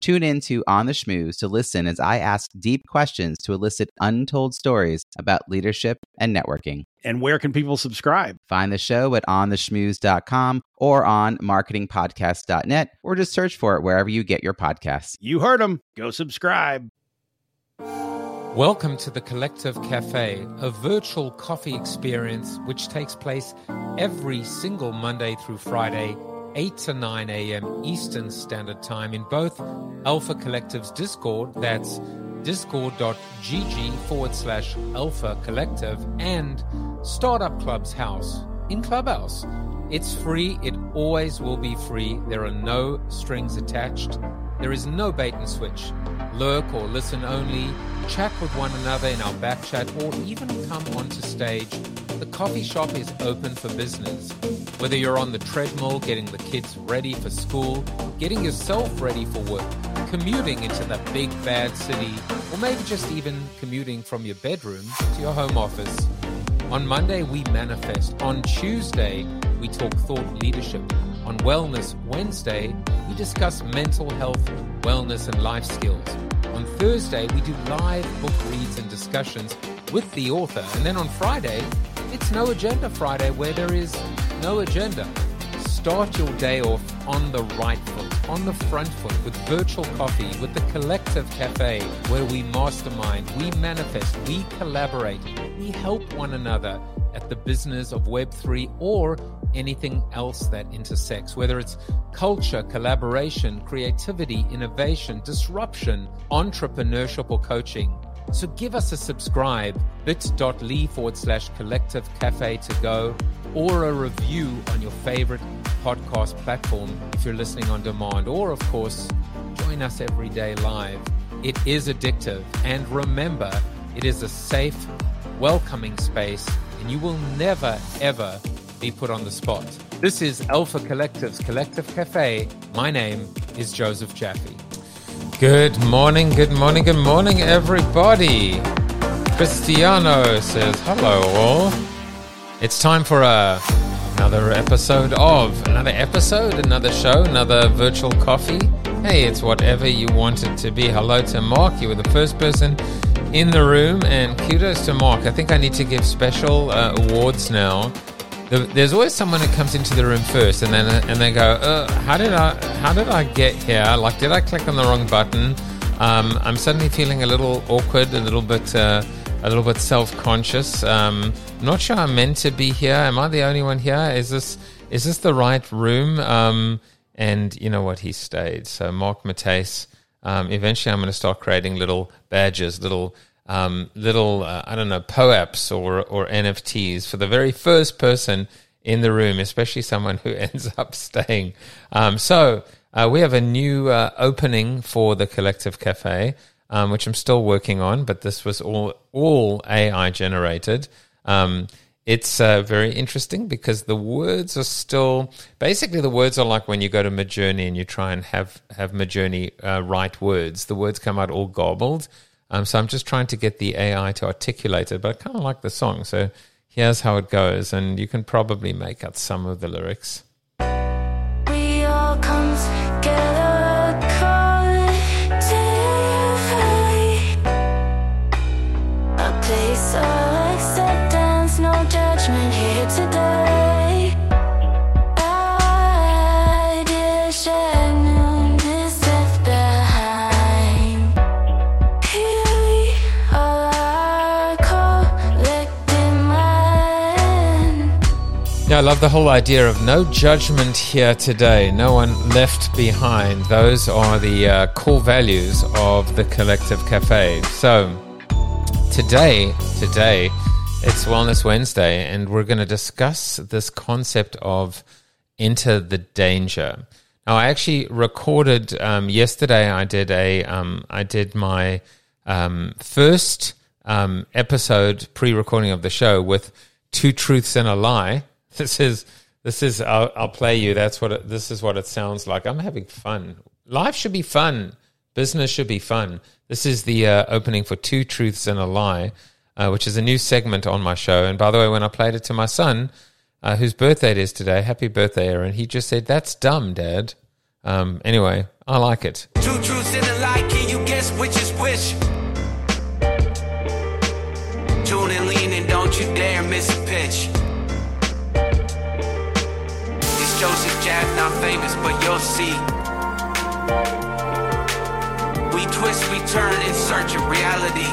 Tune in to On the Schmooze to listen as I ask deep questions to elicit untold stories about leadership and networking. And where can people subscribe? Find the show at ontheschmooze.com or on marketingpodcast.net or just search for it wherever you get your podcasts. You heard them. Go subscribe. Welcome to the Collective Cafe, a virtual coffee experience which takes place every single Monday through Friday 8 to 9 a.m. Eastern Standard Time in both Alpha Collective's Discord, that's discord.gg forward slash alpha collective, and Startup Club's house in Clubhouse. It's free, it always will be free. There are no strings attached. There is no bait and switch. Lurk or listen only, chat with one another in our back chat, or even come onto stage. The coffee shop is open for business. Whether you're on the treadmill getting the kids ready for school, getting yourself ready for work, commuting into the big bad city, or maybe just even commuting from your bedroom to your home office. On Monday, we manifest. On Tuesday, we talk thought leadership. On Wellness Wednesday, we discuss mental health, wellness, and life skills. On Thursday, we do live book reads and discussions with the author. And then on Friday, it's No Agenda Friday, where there is no agenda. Start your day off on the right foot, on the front foot, with virtual coffee, with the Collective Cafe, where we mastermind, we manifest, we collaborate, we help one another at the business of Web3 or anything else that intersects, whether it's culture, collaboration, creativity, innovation, disruption, entrepreneurship, or coaching. So give us a subscribe, bit.ly forward slash collective cafe to go, or a review on your favorite podcast platform if you're listening on demand, or of course, join us every day live. It is addictive, and remember, it is a safe, welcoming space, and you will never, ever be put on the spot. This is Alpha Collective's Collective Cafe. My name is Joseph Jaffe. Good morning, good morning, good morning, everybody. Cristiano says, hello, all. It's time for a, another episode of, another episode, another show, another virtual coffee. Hey, it's whatever you want it to be. Hello to Mark. You were the first person in the room, and kudos to Mark. I think I need to give special uh, awards now there's always someone who comes into the room first, and then and they go, uh, "How did I? How did I get here? Like, did I click on the wrong button?" Um, I'm suddenly feeling a little awkward, a little bit, uh, a little bit self-conscious. Um, not sure I'm meant to be here. Am I the only one here? Is this is this the right room? Um, and you know what? He stayed. So Mark Matthys. Um, eventually, I'm going to start creating little badges, little um, little, uh, I don't know, POAPs or, or NFTs for the very first person in the room, especially someone who ends up staying. Um, so uh, we have a new uh, opening for the Collective Cafe, um, which I'm still working on, but this was all all AI generated. Um, it's uh, very interesting because the words are still basically the words are like when you go to Midjourney and you try and have have Midjourney uh, write words. The words come out all gobbled. Um, so I'm just trying to get the AI to articulate it, but I kind of like the song. So here's how it goes, and you can probably make out some of the lyrics. Yeah, I love the whole idea of no judgment here today, no one left behind. Those are the uh, core values of the Collective Cafe. So, today, today, it's Wellness Wednesday, and we're going to discuss this concept of enter the danger. Now, I actually recorded um, yesterday. I did a, um, I did my um, first um, episode pre-recording of the show with two truths and a lie this is this is I'll, I'll play you. That's what it, this is what it sounds like. I'm having fun. Life should be fun. Business should be fun. This is the uh, opening for Two Truths and a Lie, uh, which is a new segment on my show. And by the way, when I played it to my son, uh, whose birthday it is today, happy birthday, Aaron, he just said, That's dumb, Dad. Um, anyway, I like it. Two truths and a lie, can you guess which is which? Tune and lean and don't you dare miss a pitch. Joseph Jazz, not famous, but you'll see. We twist, we turn in search of reality.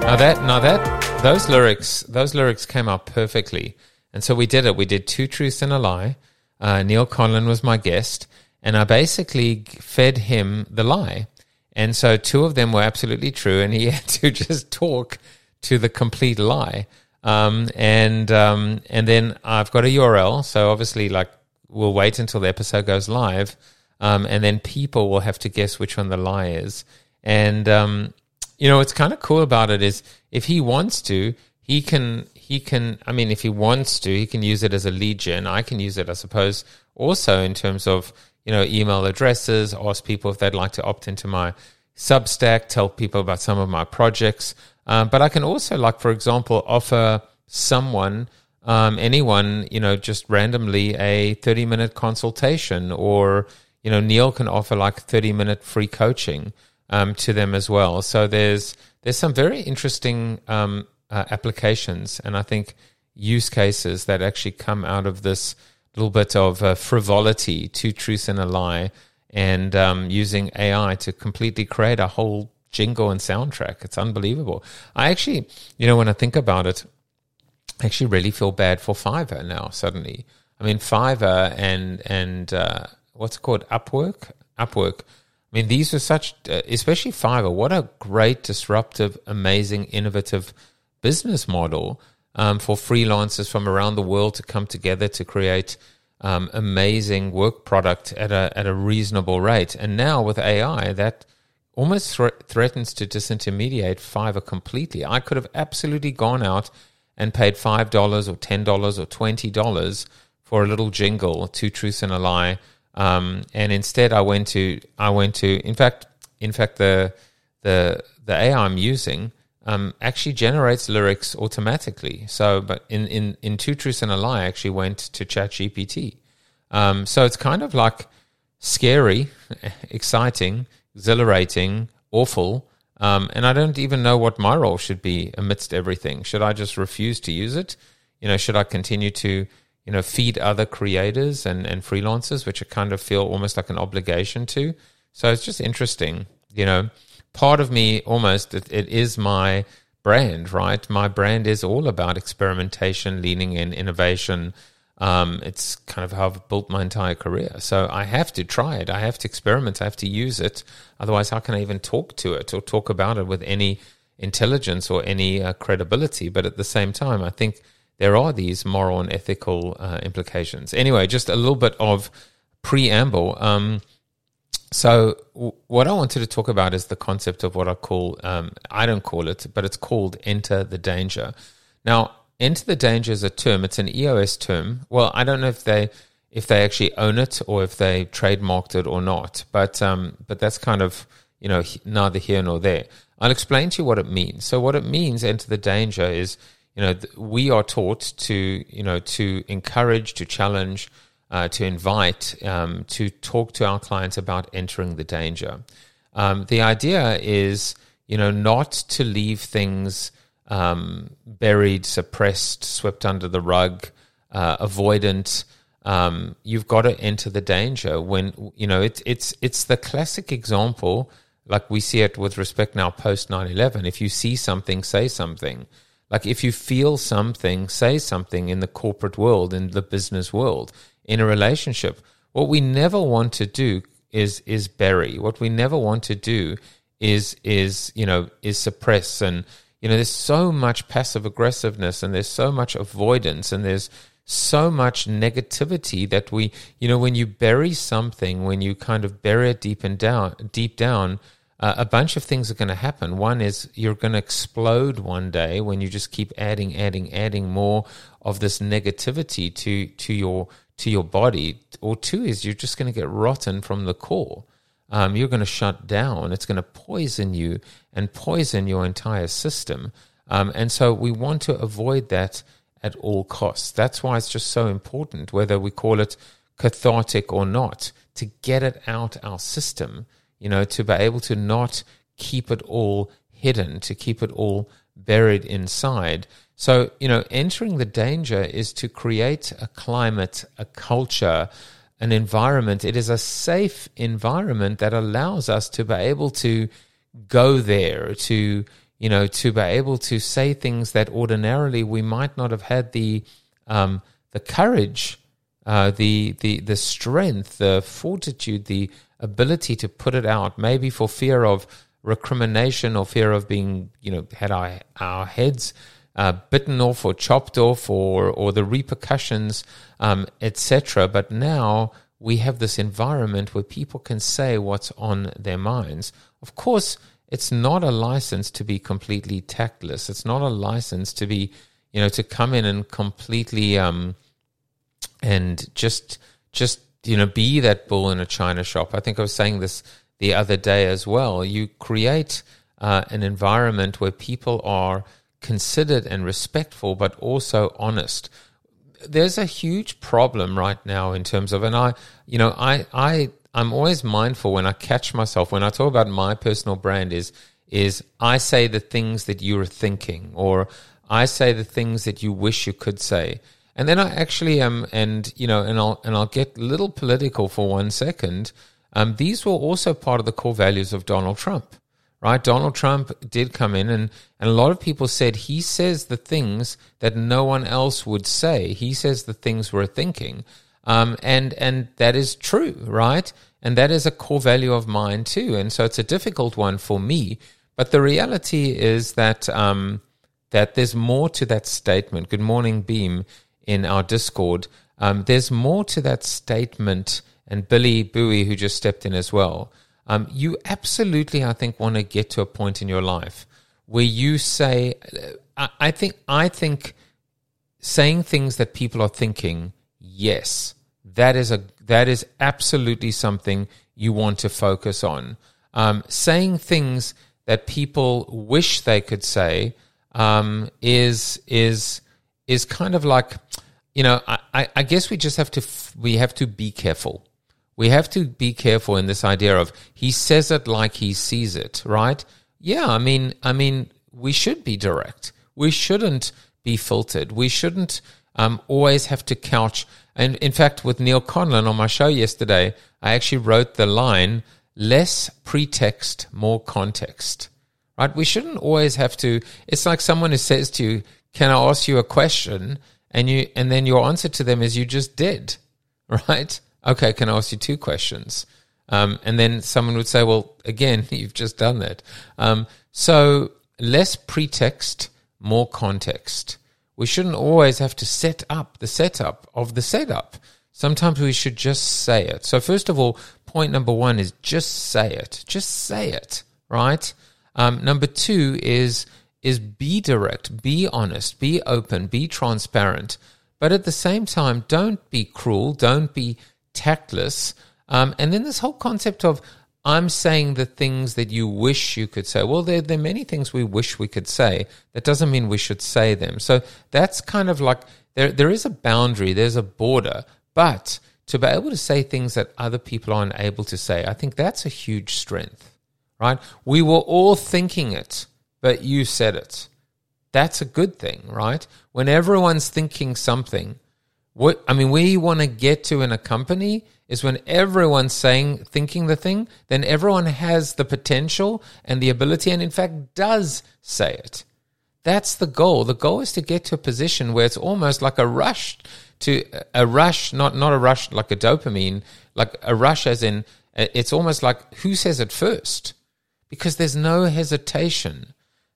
Now that, now that, those lyrics, those lyrics came out perfectly. And so we did it. We did Two Truths and a Lie. Uh, Neil Conlon was my guest. And I basically fed him the lie. And so two of them were absolutely true. And he had to just talk to the complete lie. Um, and um, and then I've got a URL. So obviously, like we'll wait until the episode goes live, um, and then people will have to guess which one the lie is. And um, you know what's kind of cool about it is if he wants to, he can he can. I mean, if he wants to, he can use it as a gen. I can use it, I suppose, also in terms of you know email addresses. Ask people if they'd like to opt into my Substack. Tell people about some of my projects. Um, but I can also, like for example, offer someone, um, anyone, you know, just randomly a thirty-minute consultation, or you know, Neil can offer like thirty-minute free coaching um, to them as well. So there's there's some very interesting um, uh, applications, and I think use cases that actually come out of this little bit of uh, frivolity, two truths and a lie, and um, using AI to completely create a whole jingle and soundtrack. It's unbelievable. I actually, you know, when I think about it, I actually really feel bad for Fiverr now. Suddenly, I mean, Fiverr and and uh, what's it called Upwork, Upwork. I mean, these are such, uh, especially Fiverr. What a great, disruptive, amazing, innovative business model um, for freelancers from around the world to come together to create um, amazing work product at a at a reasonable rate. And now with AI, that almost thre- threatens to disintermediate Fiverr completely. I could have absolutely gone out and paid five dollars or ten dollars or twenty dollars for a little jingle, two truths and a lie. Um, and instead, I went to I went to in fact in fact the the the AI I'm using um, actually generates lyrics automatically. So, but in, in, in Two Truths and a Lie, I actually went to ChatGPT. Um, so it's kind of like scary, exciting, exhilarating, awful. Um, and I don't even know what my role should be amidst everything. Should I just refuse to use it? You know, should I continue to, you know, feed other creators and, and freelancers, which I kind of feel almost like an obligation to? So it's just interesting, you know part of me almost it, it is my brand, right? My brand is all about experimentation, leaning in, innovation. Um, it's kind of how I've built my entire career. So I have to try it. I have to experiment. I have to use it. Otherwise, how can I even talk to it or talk about it with any intelligence or any uh, credibility? But at the same time, I think there are these moral and ethical uh, implications. Anyway, just a little bit of preamble. Um, so, w- what I wanted to talk about is the concept of what I call, um, I don't call it, but it's called enter the danger. Now, enter the danger is a term, it's an EOS term. Well, I don't know if they if they actually own it or if they trademarked it or not, but um, but that's kind of you know neither here nor there. I'll explain to you what it means. So, what it means, enter the danger, is you know we are taught to you know to encourage, to challenge, uh, to invite um, to talk to our clients about entering the danger. Um, the idea is, you know, not to leave things um, buried, suppressed, swept under the rug, uh, avoidant. Um, you've got to enter the danger when you know it's it's it's the classic example, like we see it with respect now post 9-11. If you see something, say something. Like if you feel something, say something in the corporate world, in the business world, in a relationship. What we never want to do is is bury. What we never want to do is is you know is suppress and you know there's so much passive aggressiveness and there's so much avoidance and there's so much negativity that we you know when you bury something when you kind of bury it deep and down deep down uh, a bunch of things are going to happen. One is you're going to explode one day when you just keep adding adding adding more of this negativity to to your to your body. Or two is you're just going to get rotten from the core um, you're going to shut down. It's going to poison you and poison your entire system. Um, and so we want to avoid that at all costs. That's why it's just so important, whether we call it cathartic or not, to get it out our system, you know, to be able to not keep it all hidden, to keep it all buried inside. So, you know, entering the danger is to create a climate, a culture, an environment. It is a safe environment that allows us to be able to go there, to you know, to be able to say things that ordinarily we might not have had the um, the courage, uh, the the the strength, the fortitude, the ability to put it out. Maybe for fear of recrimination or fear of being, you know, had our our heads uh, bitten off or chopped off or or the repercussions, um, etc. But now we have this environment where people can say what's on their minds. Of course, it's not a license to be completely tactless. It's not a license to be, you know, to come in and completely um, and just just you know be that bull in a china shop. I think I was saying this the other day as well. You create uh, an environment where people are considered and respectful, but also honest. There's a huge problem right now in terms of, and I, you know, I, I, I'm always mindful when I catch myself when I talk about my personal brand is is I say the things that you're thinking, or I say the things that you wish you could say, and then I actually am, and you know, and I'll and I'll get a little political for one second. Um, these were also part of the core values of Donald Trump right? Donald Trump did come in, and, and a lot of people said he says the things that no one else would say. He says the things we're thinking. Um, and, and that is true, right? And that is a core value of mine too. And so it's a difficult one for me. But the reality is that, um, that there's more to that statement. Good morning, Beam, in our Discord. Um, there's more to that statement. And Billy Bowie, who just stepped in as well um, you absolutely, I think, want to get to a point in your life where you say, I, I think, I think saying things that people are thinking, yes, that is a that is absolutely something you want to focus on. Um, saying things that people wish they could say um, is is is kind of like you know I, I guess we just have to we have to be careful we have to be careful in this idea of he says it like he sees it, right? Yeah, I mean, I mean, we should be direct. We shouldn't be filtered. We shouldn't um, always have to couch. And in fact, with Neil Conlon on my show yesterday, I actually wrote the line less pretext, more context. Right? We shouldn't always have to. It's like someone who says to you, "Can I ask you a question?" and you, and then your answer to them is, "You just did." Right? Okay, can I ask you two questions? Um, and then someone would say, well, again, you've just done that. Um, so less pretext, more context. We shouldn't always have to set up the setup of the setup. Sometimes we should just say it. So first of all, point number one is just say it. Just say it, right? Um, number two is is be direct, be honest, be open, be transparent. But at the same time, don't be cruel, don't be tactless. Um, and then this whole concept of I'm saying the things that you wish you could say. Well, there, there are many things we wish we could say. That doesn't mean we should say them. So that's kind of like there, there is a boundary, there's a border. But to be able to say things that other people aren't able to say, I think that's a huge strength, right? We were all thinking it, but you said it. That's a good thing, right? When everyone's thinking something, what I mean, where you want to get to in a company is when everyone's saying, thinking the thing, then everyone has the potential and the ability, and in fact does say it. That's the goal. The goal is to get to a position where it's almost like a rush to a rush, not not a rush like a dopamine, like a rush as in uh, it's almost like who says it first? Because there's no hesitation.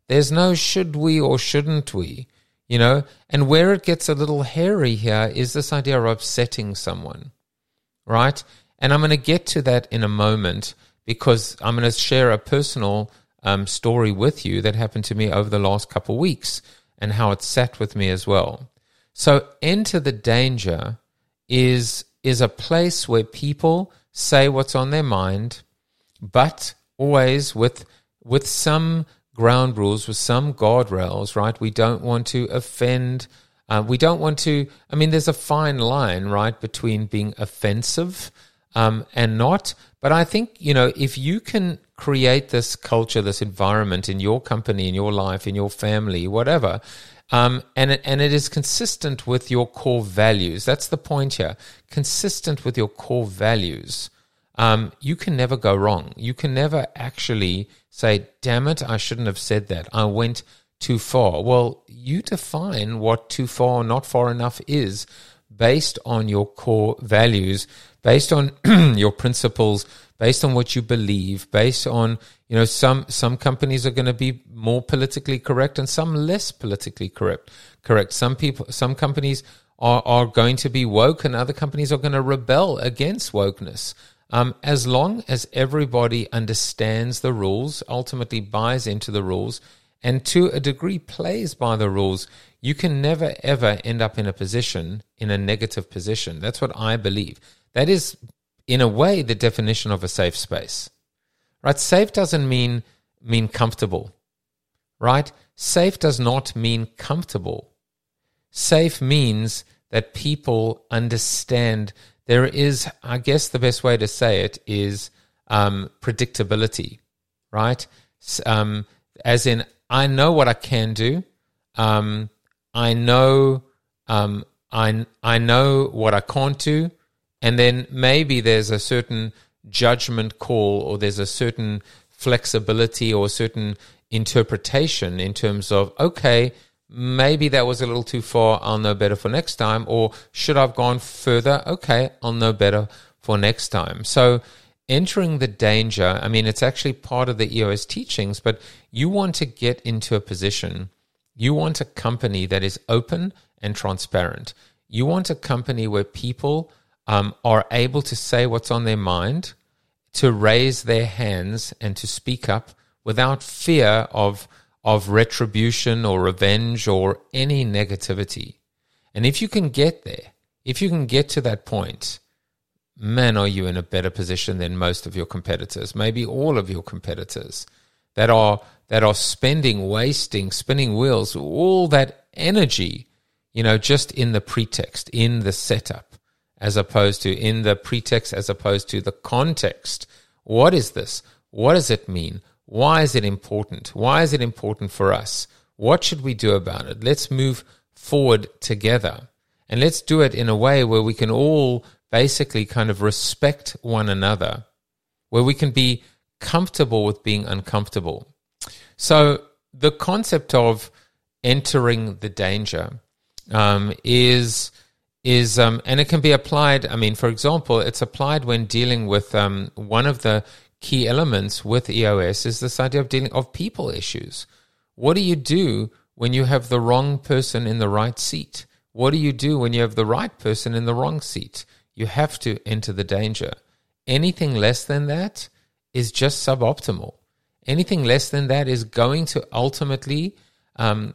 There's no should we or shouldn't we, you know? And where it gets a little hairy here is this idea of upsetting someone, right? And I'm going to get to that in a moment because I'm going to share a personal um, story with you that happened to me over the last couple weeks and how it sat with me as well. So, enter the danger is is a place where people say what's on their mind, but always with with some ground rules, with some guardrails. Right? We don't want to offend. Uh, we don't want to. I mean, there's a fine line, right, between being offensive um, and not. But I think you know if you can create this culture, this environment in your company, in your life, in your family, whatever. Um, and it, and it is consistent with your core values. That's the point here. Consistent with your core values. Um, you can never go wrong. You can never actually say, "Damn it, I shouldn't have said that. I went too far." Well, you define what too far or not far enough is based on your core values, based on your principles, based on what you believe, based on you know some some companies are going to be more politically correct and some less politically correct. Correct. Some people, some companies are are going to be woke, and other companies are going to rebel against wokeness. Um, as long as everybody understands the rules, ultimately buys into the rules, and to a degree plays by the rules, you can never ever end up in a position in a negative position. That's what I believe. That is in a way, the definition of a safe space. Right? Safe doesn't mean mean comfortable. Right? Safe does not mean comfortable. Safe means that people understand there is, I guess the best way to say it is um, predictability, right? Um, as in, I know what I can do. Um, I know, um, I, I know what I can't do and then maybe there's a certain judgment call or there's a certain flexibility or a certain interpretation in terms of okay maybe that was a little too far i'll know better for next time or should i've gone further? Okay i'll know better for next time. So entering the danger i mean it's actually part of the eos teachings but you want to get into a position you want a company that is open and transparent. You want a company where people um, are able to say what's on their mind, to raise their hands and to speak up without fear of, of retribution or revenge or any negativity. And if you can get there, if you can get to that point, man, are you in a better position than most of your competitors, maybe all of your competitors that are that are spending, wasting, spinning wheels, all that energy, you know, just in the pretext, in the setup as opposed to in the pretext, as opposed to the context. What is this? What does it mean? Why is it important? Why is it important for us? What should we do about it? Let's move forward together. And let's do it in a way where we can all basically kind of respect one another, where we can be comfortable with being uncomfortable. So, the concept of entering the danger um, is is um, and it can be applied. I mean, for example, it's applied when dealing with um, one of the key elements with EOS is this idea of dealing of people issues. What do you do when you have the wrong person in the right seat? What do you do when you have the right person in the wrong seat? You have to enter the danger. Anything less than that is just suboptimal. Anything less than that is going to ultimately um,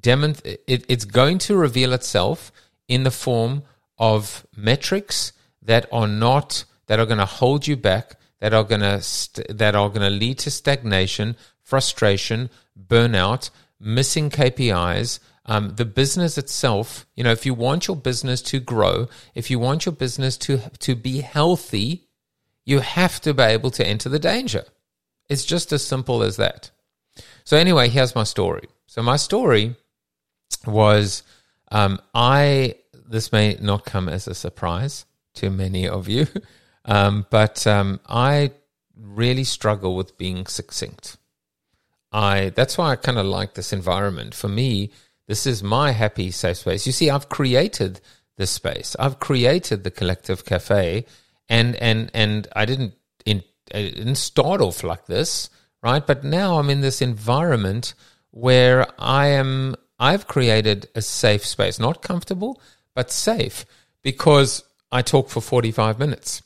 demonstrate. It, it's going to reveal itself in the form of metrics that are not that are going to hold you back, that are going to st- that are going to lead to stagnation, frustration, burnout, missing KPIs. Um, the business itself, you know, if you want your business to grow, if you want your business to to be healthy, you have to be able to enter the danger. It's just as simple as that. So anyway, here's my story. So my story was um, I this may not come as a surprise to many of you, um, but um, I really struggle with being succinct. I that's why I kind of like this environment. For me, this is my happy safe space. You see, I've created this space. I've created the collective cafe, and and and I didn't in, I didn't start off like this, right? But now I'm in this environment where I am. I've created a safe space, not comfortable, but safe, because I talk for 45 minutes,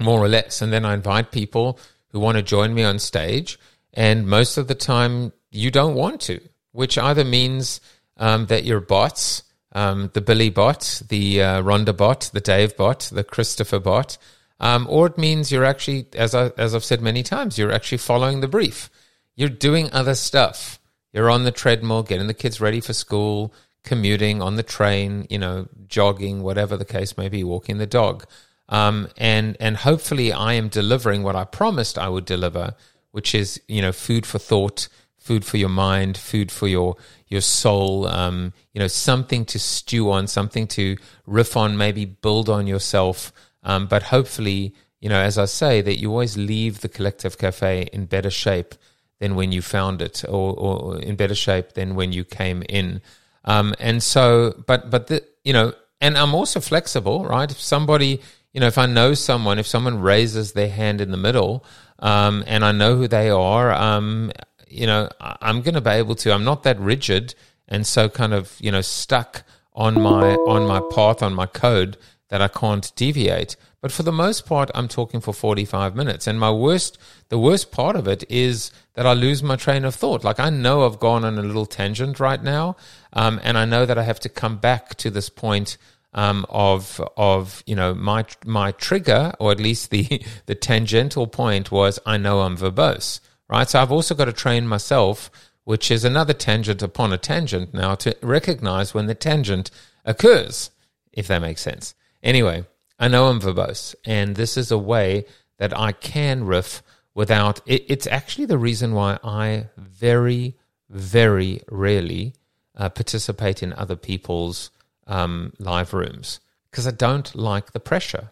more or less, and then I invite people who want to join me on stage, and most of the time you don't want to, which either means um, that you're bots, um, the Billy bot, the uh, Rhonda bot, the Dave bot, the Christopher bot, um, or it means you're actually, as I as I've said many times, you're actually following the brief. You're doing other stuff. You're on the treadmill, getting the kids ready for school, commuting on the train, you know, jogging, whatever the case may be, walking the dog. Um, and and hopefully, I am delivering what I promised I would deliver, which is you know food for thought, food for your mind, food for your your soul. Um, you know, something to stew on, something to riff on, maybe build on yourself. Um, but hopefully, you know, as I say, that you always leave the collective cafe in better shape than when you found it, or, or in better shape than when you came in. Um, and so, but but the, you know, and I'm also flexible, right? If somebody, you know, if I know someone, if someone raises their hand in the middle, um, and I know who they are, um, you know, I'm going to be able to. I'm not that rigid, and so kind of, you know, stuck on my on my path on my code that I can't deviate. But for the most part, I'm talking for 45 minutes. And my worst, the worst part of it is that I lose my train of thought. Like I know I've gone on a little tangent right now. Um, and I know that I have to come back to this point um, of of you know my my trigger or at least the the tangential point was I know I'm verbose right? So I've also got to train myself which is another tangent upon a tangent now to recognize when the tangent occurs if that makes sense. Anyway I know I'm verbose and this is a way that I can riff without it, it's actually the reason why I very very rarely uh, participate in other people's um, live rooms because I don't like the pressure.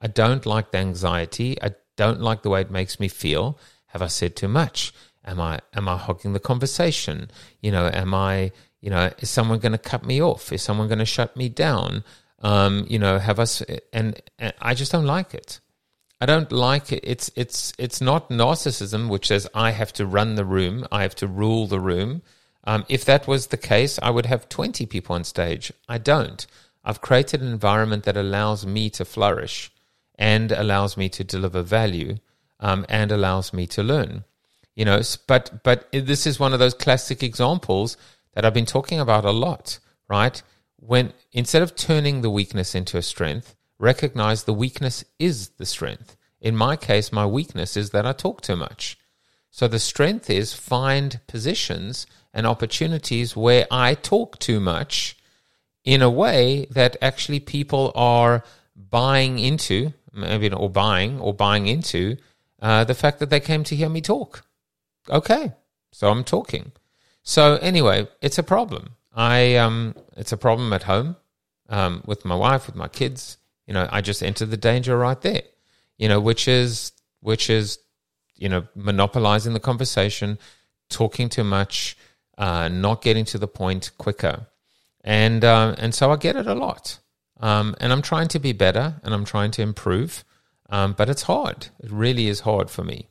I don't like the anxiety. I don't like the way it makes me feel. Have I said too much? Am I am I hogging the conversation? You know, am I you know is someone going to cut me off? Is someone going to shut me down? Um, you know, have us and, and I just don't like it. I don't like it. It's it's it's not narcissism, which says I have to run the room, I have to rule the room. Um, if that was the case, I would have 20 people on stage. I don't. I've created an environment that allows me to flourish and allows me to deliver value um, and allows me to learn. You know, but but this is one of those classic examples that I've been talking about a lot, right? When instead of turning the weakness into a strength, recognize the weakness is the strength. In my case, my weakness is that I talk too much. So the strength is find positions and opportunities where I talk too much in a way that actually people are buying into, maybe or buying or buying into uh, the fact that they came to hear me talk. Okay, so I'm talking. So anyway, it's a problem. I um, it's a problem at home um, with my wife, with my kids. You know, I just enter the danger right there. You know, which is which is you know monopolizing the conversation, talking too much, uh, not getting to the point quicker. And, uh, and so I get it a lot. Um, and I'm trying to be better and I'm trying to improve. Um, but it's hard. It really is hard for me.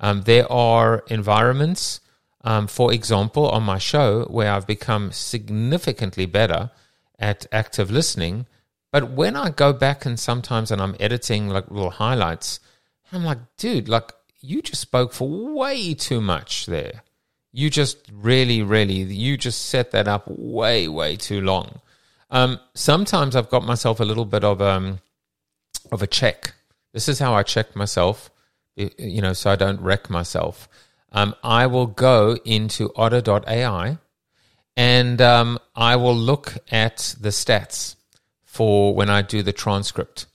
Um, there are environments, um, for example, on my show where I've become significantly better at active listening. But when I go back and sometimes and I'm editing like little highlights, I'm like, dude, like you just spoke for way too much there you just really, really, you just set that up way, way too long. Um, sometimes I've got myself a little bit of um of a check. This is how I check myself, you know, so I don't wreck myself. Um, I will go into otter.ai and um, I will look at the stats for when I do the transcript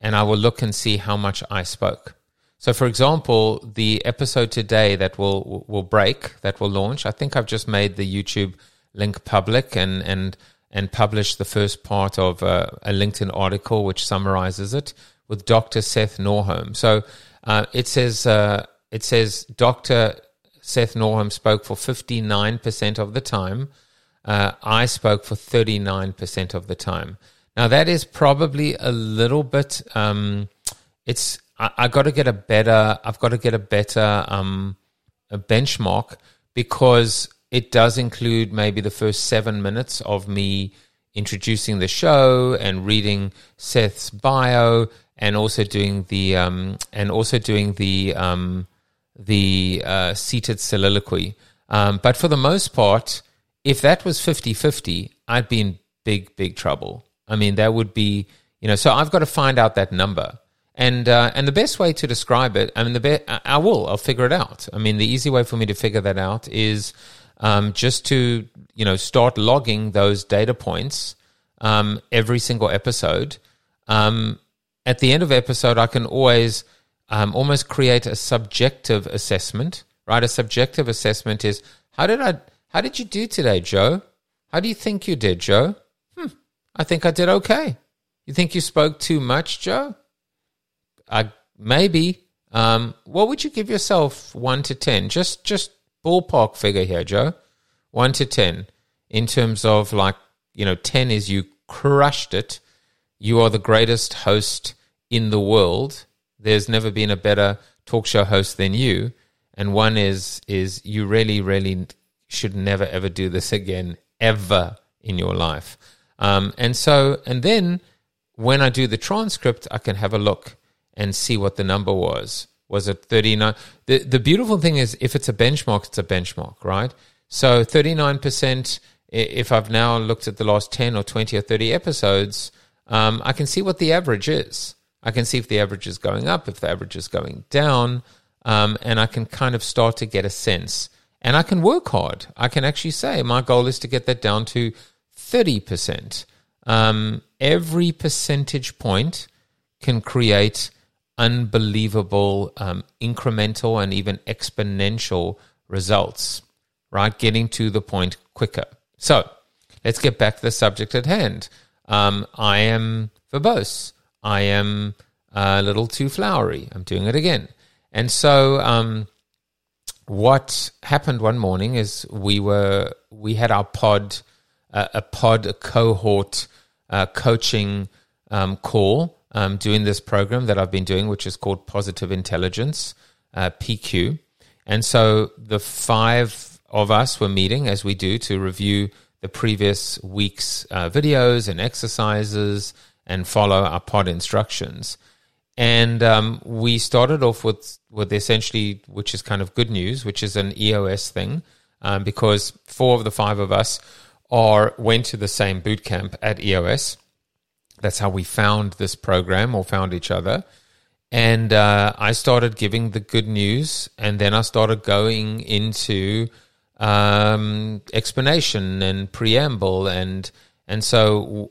and I will look and see how much I spoke. So, for example, the episode today that will will break, that will launch. I think I've just made the YouTube link public and and and published the first part of uh, a LinkedIn article which summarizes it with Dr. Seth Norholm. So uh, it says uh, it says Dr. Seth Norham spoke for 59% of the time. Uh, I spoke for 39% of the time. Now, that is probably a little bit, um, it's, I, I got to get a better, I've got to get a better um, a benchmark because it does include maybe the first seven minutes of me introducing the show and reading Seth's bio and also doing the um, and also doing the um, the uh, seated soliloquy. Um, but for the most part, if that was 50-50, I'd be in big big trouble. I mean, that would be you know. So I've got to find out that number. And uh, and the best way to describe it, I mean, the be- I will, I'll figure it out. I mean, the easy way for me to figure that out is um, just to you know start logging those data points um, every single episode. Um, at the end of episode, I can always um, almost create a subjective assessment. Right, a subjective assessment is how did I how did you do today, Joe? How do you think you did, Joe? Hmm, I think I did okay. You think you spoke too much, Joe? I maybe. Um, what would you give yourself one to ten? Just just ballpark figure here, Joe. One to ten in terms of like you know, ten is you crushed it. You are the greatest host in the world. There's never been a better talk show host than you. And one is is you really, really should never ever do this again ever in your life. Um, and so, and then when I do the transcript, I can have a look and see what the number was. Was it 39? The, the beautiful thing is if it's a benchmark, it's a benchmark, right? So 39%, if I've now looked at the last 10 or 20 or 30 episodes, um, I can see what the average is. I can see if the average is going up, if the average is going down, um, and I can kind of start to get a sense. And I can work hard. I can actually say my goal is to get that down to 30%. Um, every percentage point can create unbelievable um, incremental and even exponential results, right? Getting to the point quicker. So let's get back to the subject at hand. Um, I am verbose. I am a little too flowery. I'm doing it again. And so, um, what happened one morning is we were we had our pod, uh, a pod, a cohort uh, coaching um, call um, doing this program that I've been doing, which is called Positive Intelligence, uh, PQ. And so the five of us were meeting as we do to review the previous week's uh, videos and exercises and follow our pod instructions. And um, we started off with, with essentially, which is kind of good news, which is an EOS thing, um, because four of the five of us are went to the same boot camp at EOS. That's how we found this program or found each other. And uh, I started giving the good news, and then I started going into um, explanation and preamble, and and so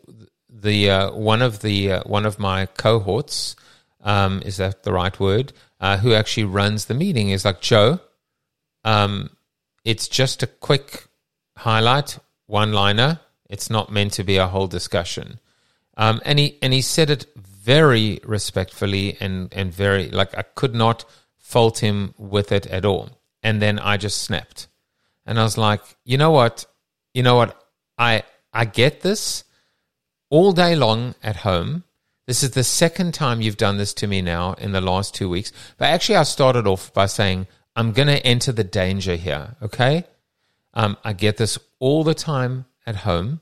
the uh, one of the uh, one of my cohorts um, is that the right word? Uh, who actually runs the meeting is like Joe. Um, it's just a quick highlight, one liner. It's not meant to be a whole discussion. Um, and he and he said it very respectfully and and very like I could not fault him with it at all. And then I just snapped, and I was like, you know what, you know what, I I get this all day long at home. This is the second time you've done this to me now in the last two weeks. But actually, I started off by saying, I'm going to enter the danger here. Okay. Um, I get this all the time at home.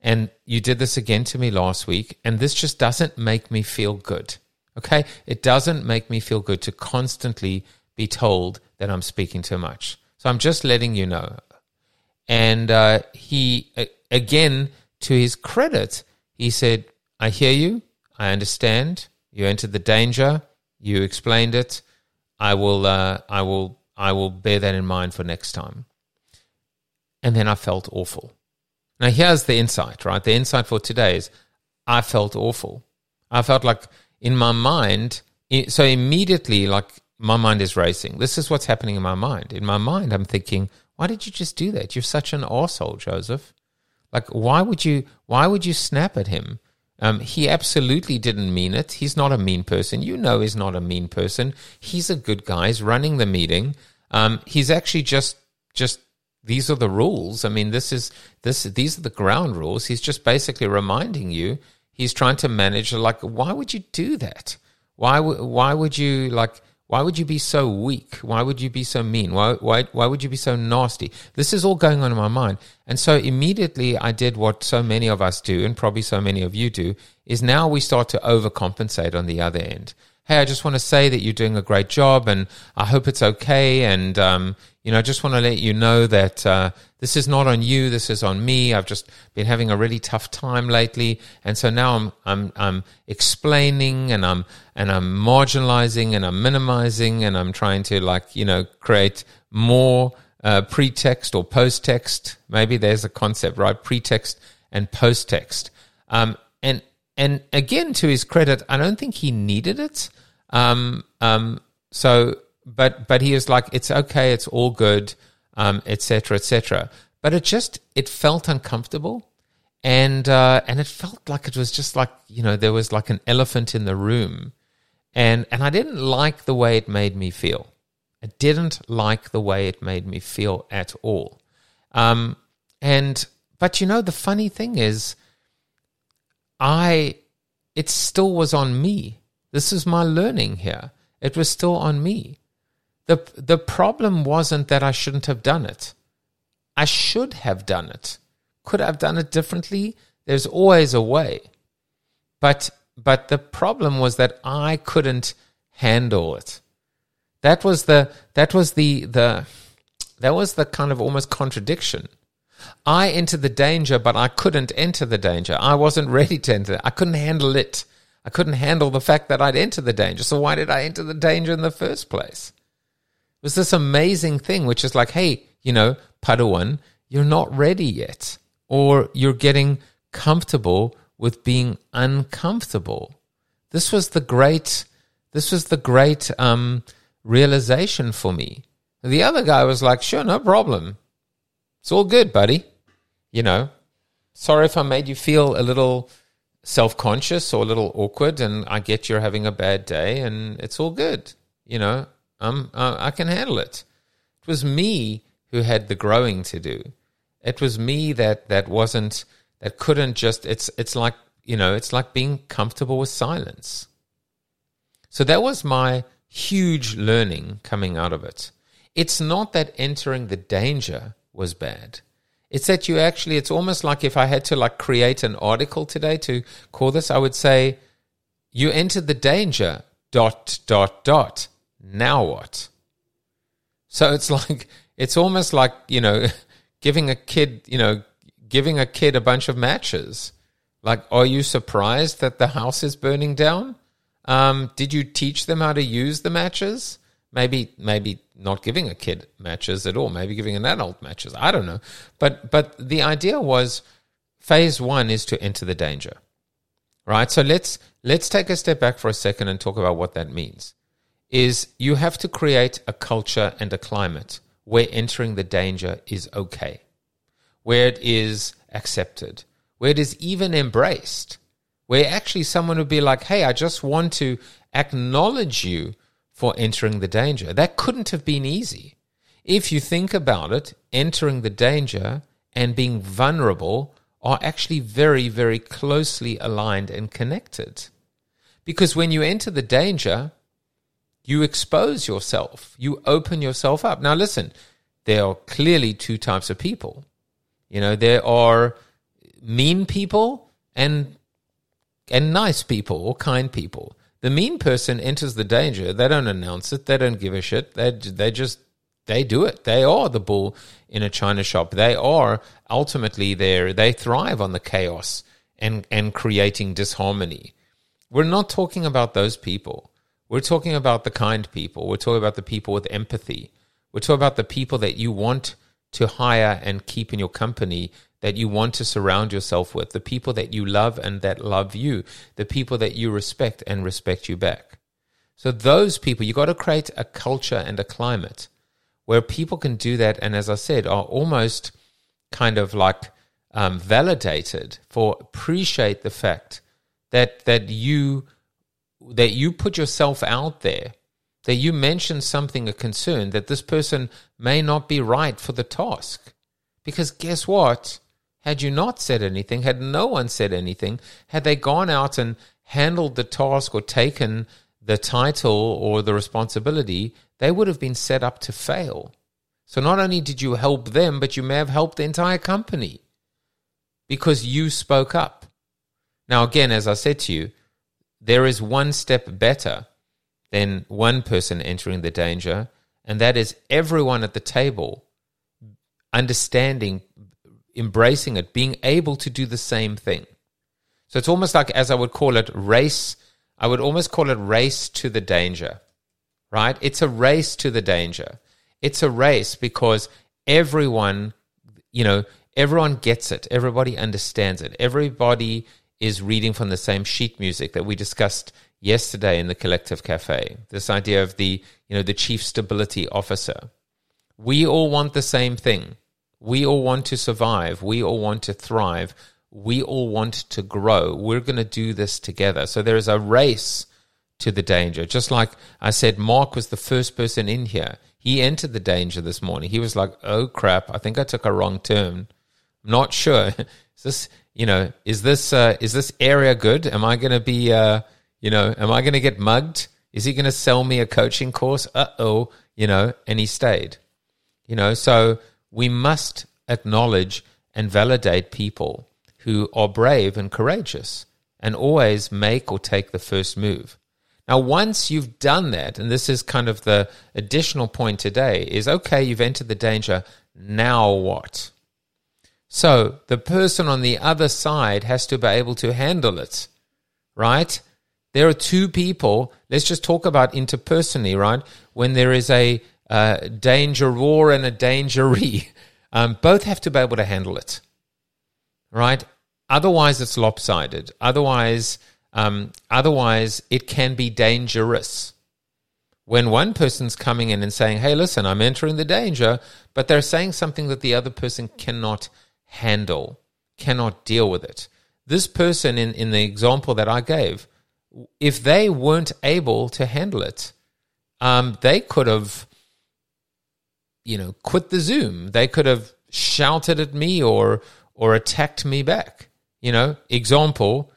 And you did this again to me last week, and this just doesn't make me feel good. Okay? It doesn't make me feel good to constantly be told that I'm speaking too much. So I'm just letting you know. And uh, he, again, to his credit, he said, I hear you. I understand. You entered the danger. You explained it. I will, uh, I will, I will bear that in mind for next time. And then I felt awful. Now, here's the insight, right? The insight for today is I felt awful. I felt like in my mind, so immediately, like my mind is racing. This is what's happening in my mind. In my mind, I'm thinking, why did you just do that? You're such an asshole, Joseph. Like, why would you? Why would you snap at him? Um, he absolutely didn't mean it. He's not a mean person. You know, he's not a mean person. He's a good guy. He's running the meeting. Um, he's actually just just these are the rules. I mean, this is this these are the ground rules. He's just basically reminding you. He's trying to manage. Like, why would you do that? Why would why would you like? Why would you be so weak? Why would you be so mean? Why, why, why would you be so nasty? This is all going on in my mind. And so immediately I did what so many of us do, and probably so many of you do, is now we start to overcompensate on the other end. Hey, I just want to say that you're doing a great job and I hope it's okay. And, um, you know, I just want to let you know that uh, this is not on you. This is on me. I've just been having a really tough time lately, and so now I'm I'm I'm explaining and I'm and I'm marginalizing and I'm minimizing and I'm trying to like you know create more uh, pretext or post text. Maybe there's a concept, right? Pretext and post text. Um, and and again, to his credit, I don't think he needed it. Um, um, so but but he was like, it's okay, it's all good, um, etc. etc. But it just it felt uncomfortable, and uh, and it felt like it was just like you know there was like an elephant in the room, and and I didn't like the way it made me feel. I didn't like the way it made me feel at all. Um, and but you know the funny thing is, I it still was on me. This is my learning here. It was still on me. The, the problem wasn't that I shouldn't have done it. I should have done it. Could I have done it differently? There's always a way. But but the problem was that I couldn't handle it. That was the that was the the that was the kind of almost contradiction. I entered the danger, but I couldn't enter the danger. I wasn't ready to enter. I couldn't handle it. I couldn't handle the fact that I'd enter the danger. So why did I enter the danger in the first place? Was this amazing thing, which is like, hey, you know, Padawan, you're not ready yet, or you're getting comfortable with being uncomfortable. This was the great, this was the great um, realization for me. The other guy was like, sure, no problem. It's all good, buddy. You know, sorry if I made you feel a little self conscious or a little awkward, and I get you're having a bad day, and it's all good. You know, um, uh, I can handle it. It was me who had the growing to do. It was me that that wasn't that couldn't just. It's it's like you know it's like being comfortable with silence. So that was my huge learning coming out of it. It's not that entering the danger was bad. It's that you actually, it's almost like if I had to like create an article today to call this, I would say, you entered the danger, dot, dot, dot now what? So it's like it's almost like you know giving a kid you know giving a kid a bunch of matches. Like, are you surprised that the house is burning down? Um, did you teach them how to use the matches? Maybe, maybe not giving a kid matches at all. Maybe giving an adult matches. I don't know. But, but the idea was, phase one is to enter the danger, right? So let's let's take a step back for a second and talk about what that means is you have to create a culture and a climate where entering the danger is okay, where it is accepted, where it is even embraced, where actually someone would be like, hey, I just want to acknowledge you for entering the danger. That couldn't have been easy. If you think about it, entering the danger and being vulnerable are actually very, very closely aligned and connected. Because when you enter the danger, you expose yourself, you open yourself up. Now, listen, there are clearly two types of people. You know, there are mean people and and nice people or kind people. The mean person enters the danger. They don't announce it. They don't give a shit. They they just they do it. They are the bull in a china shop. They are ultimately there. They thrive on the chaos and and creating disharmony. We're not talking about those people. We're talking about the kind people. We're talking about the people with empathy. We're talking about the people that you want to hire and keep in your company, that you want to surround yourself with, the people that you love and that love you, the people that you respect and respect you back. So, those people, you got to create a culture and a climate where people can do that. And as I said, are almost kind of like um, validated for appreciate the fact that, that you that you put yourself out there that you mention something a concern that this person may not be right for the task. Because guess what? Had you not said anything, had no one said anything, had they gone out and handled the task or taken the title or the responsibility, they would have been set up to fail. So not only did you help them, but you may have helped the entire company because you spoke up. Now, again, as I said to you, there is one step better than one person entering the danger, and that is everyone at the table understanding, embracing it, being able to do the same thing. So it's almost like, as I would call it, race. I would almost call it race to the danger, right? It's a race to the danger. It's a race because everyone, you know, everyone gets it. Everybody understands it. Everybody is reading from the same sheet music that we discussed yesterday in the collective cafe. This idea of the, you know, the chief stability officer. We all want the same thing. We all want to survive. We all want to thrive. We all want to grow. We're going to do this together. So there is a race to the danger. Just like I said, Mark was the first person in here. He entered the danger this morning. He was like, oh crap, I think I took a wrong turn. Not sure. Is this, you know, is this, uh, is this area good? Am I going to be, uh, you know, am I going to get mugged? Is he going to sell me a coaching course? Uh oh, you know, and he stayed. You know, so we must acknowledge and validate people who are brave and courageous and always make or take the first move. Now, once you've done that, and this is kind of the additional point today, is okay, you've entered the danger. Now what? So the person on the other side has to be able to handle it, right? There are two people. Let's just talk about interpersonally, right? When there is a uh, danger war and a dangeree, um, both have to be able to handle it, right? Otherwise, it's lopsided. Otherwise, um, otherwise, it can be dangerous. When one person's coming in and saying, "Hey, listen, I'm entering the danger," but they're saying something that the other person cannot handle, cannot deal with it. This person, in, in the example that I gave, if they weren't able to handle it, um, they could have, you know, quit the Zoom. They could have shouted at me or or attacked me back. You know, example,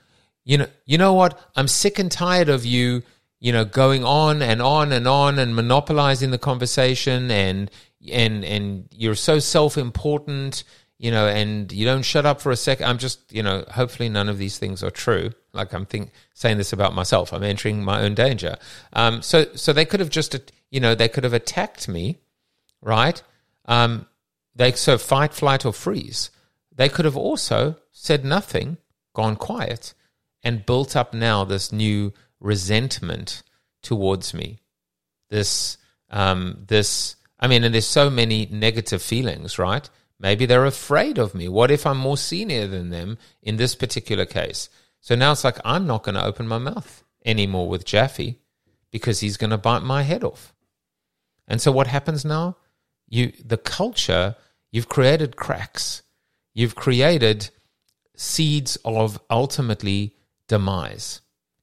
you know, you know what? I'm sick and tired of you, you know, going on and on and on and monopolizing the conversation and and and you're so self-important you know, and you don't shut up for a second. I'm just, you know, hopefully none of these things are true. Like I'm think, saying this about myself. I'm entering my own danger. Um, so, so they could have just, you know, they could have attacked me, right? Um, they so fight, flight, or freeze. They could have also said nothing, gone quiet, and built up now this new resentment towards me. This, um, this. I mean, and there's so many negative feelings, right? Maybe they're afraid of me. What if I'm more senior than them in this particular case? So now it's like I'm not going to open my mouth anymore with Jaffe because he's going to bite my head off. And so what happens now? You the culture, you've created cracks. You've created seeds of ultimately demise.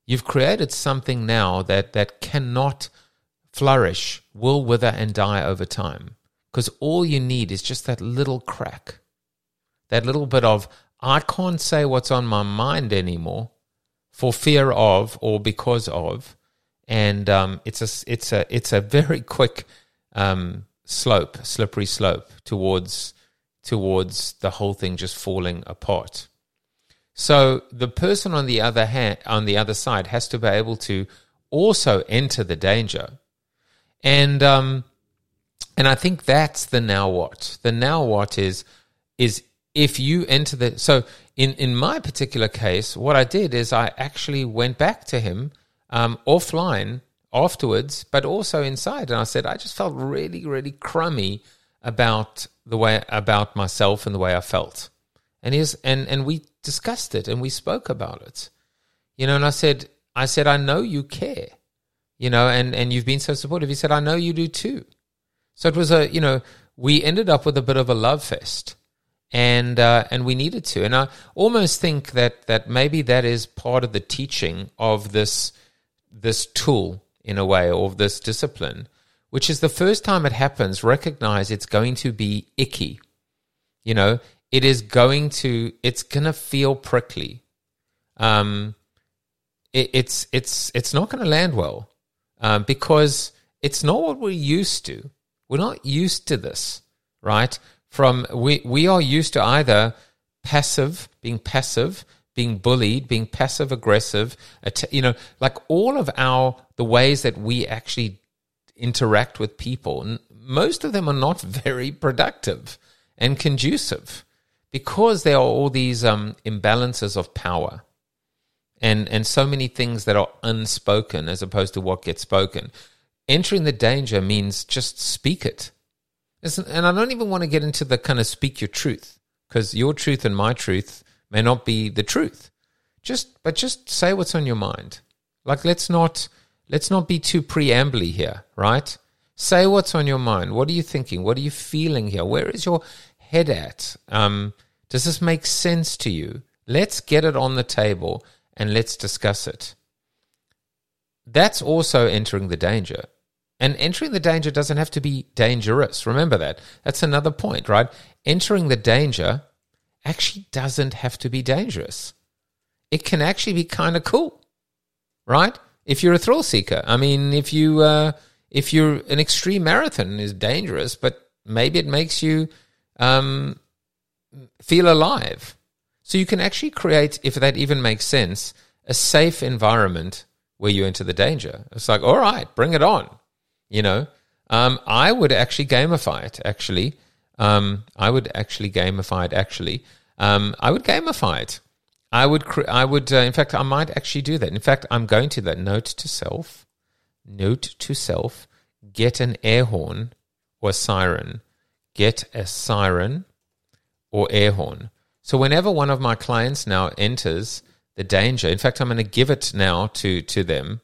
You've created something now that that cannot flourish, will wither and die over time. Because all you need is just that little crack, that little bit of, I can't say what's on my mind anymore for fear of or because of. And um, it's, a, it's, a, it's a very quick um, slope, slippery slope towards, towards the whole thing just falling apart. So the person on the other hand, on the other side, has to be able to also enter the danger, and um, and I think that's the now what. The now what is is if you enter the so in in my particular case, what I did is I actually went back to him um, offline afterwards, but also inside, and I said I just felt really really crummy about the way about myself and the way I felt, and he's and and we discussed it and we spoke about it, you know, and I said I said I know you care, you know, and and you've been so supportive. He said I know you do too. So it was a, you know, we ended up with a bit of a love fest, and uh, and we needed to. And I almost think that that maybe that is part of the teaching of this this tool in a way, or this discipline, which is the first time it happens, recognize it's going to be icky. You know, it is going to, it's going to feel prickly. Um, it, it's it's it's not going to land well um, because it's not what we're used to. We're not used to this, right? From we we are used to either passive, being passive, being bullied, being passive aggressive, you know, like all of our the ways that we actually interact with people. Most of them are not very productive and conducive because there are all these um, imbalances of power and and so many things that are unspoken as opposed to what gets spoken. Entering the danger means just speak it. And I don't even want to get into the kind of speak your truth because your truth and my truth may not be the truth. Just but just say what's on your mind. Like let's not let's not be too preambly here, right? Say what's on your mind. What are you thinking? What are you feeling here? Where is your head at? Um, does this make sense to you? Let's get it on the table and let's discuss it. That's also entering the danger. And entering the danger doesn't have to be dangerous. Remember that. That's another point, right? Entering the danger actually doesn't have to be dangerous. It can actually be kind of cool, right? If you're a thrill seeker. I mean, if you uh, if you're an extreme marathon is dangerous, but maybe it makes you um, feel alive. So you can actually create, if that even makes sense, a safe environment where you enter the danger. It's like, all right, bring it on. You know, um, I would actually gamify it. Actually, um, I would actually gamify it. Actually, um, I would gamify it. I would. Cre- I would. Uh, in fact, I might actually do that. In fact, I'm going to that note to self. Note to self. Get an air horn or siren. Get a siren or air horn. So whenever one of my clients now enters the danger, in fact, I'm going to give it now to to them,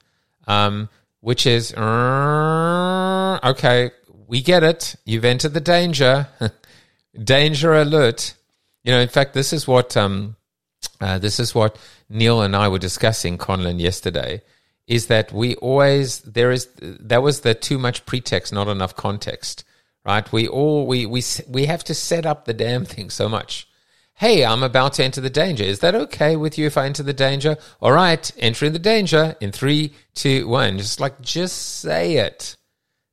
um, which is okay. We get it. You've entered the danger. danger alert. You know, in fact, this is what um, uh, this is what Neil and I were discussing, Conlon, yesterday. Is that we always there is that was the too much pretext, not enough context, right? We all we we we have to set up the damn thing so much hey, I'm about to enter the danger. Is that okay with you if I enter the danger? All right, entering the danger in three, two, one. Just like, just say it.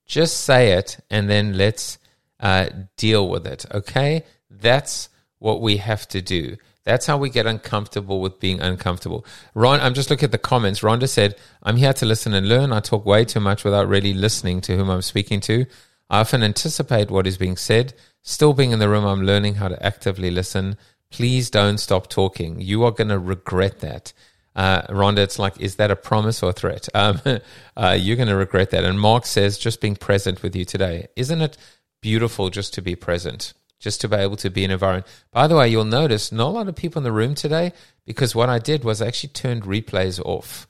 Just say it, and then let's uh, deal with it. Okay? That's what we have to do. That's how we get uncomfortable with being uncomfortable. Ron, I'm just looking at the comments. Rhonda said, I'm here to listen and learn. I talk way too much without really listening to whom I'm speaking to. I often anticipate what is being said. Still being in the room, I'm learning how to actively listen please don't stop talking. You are going to regret that. Uh, Rhonda, it's like, is that a promise or a threat? Um, uh, you're going to regret that. And Mark says, just being present with you today. Isn't it beautiful just to be present? Just to be able to be in an environment. By the way, you'll notice not a lot of people in the room today because what I did was I actually turned replays off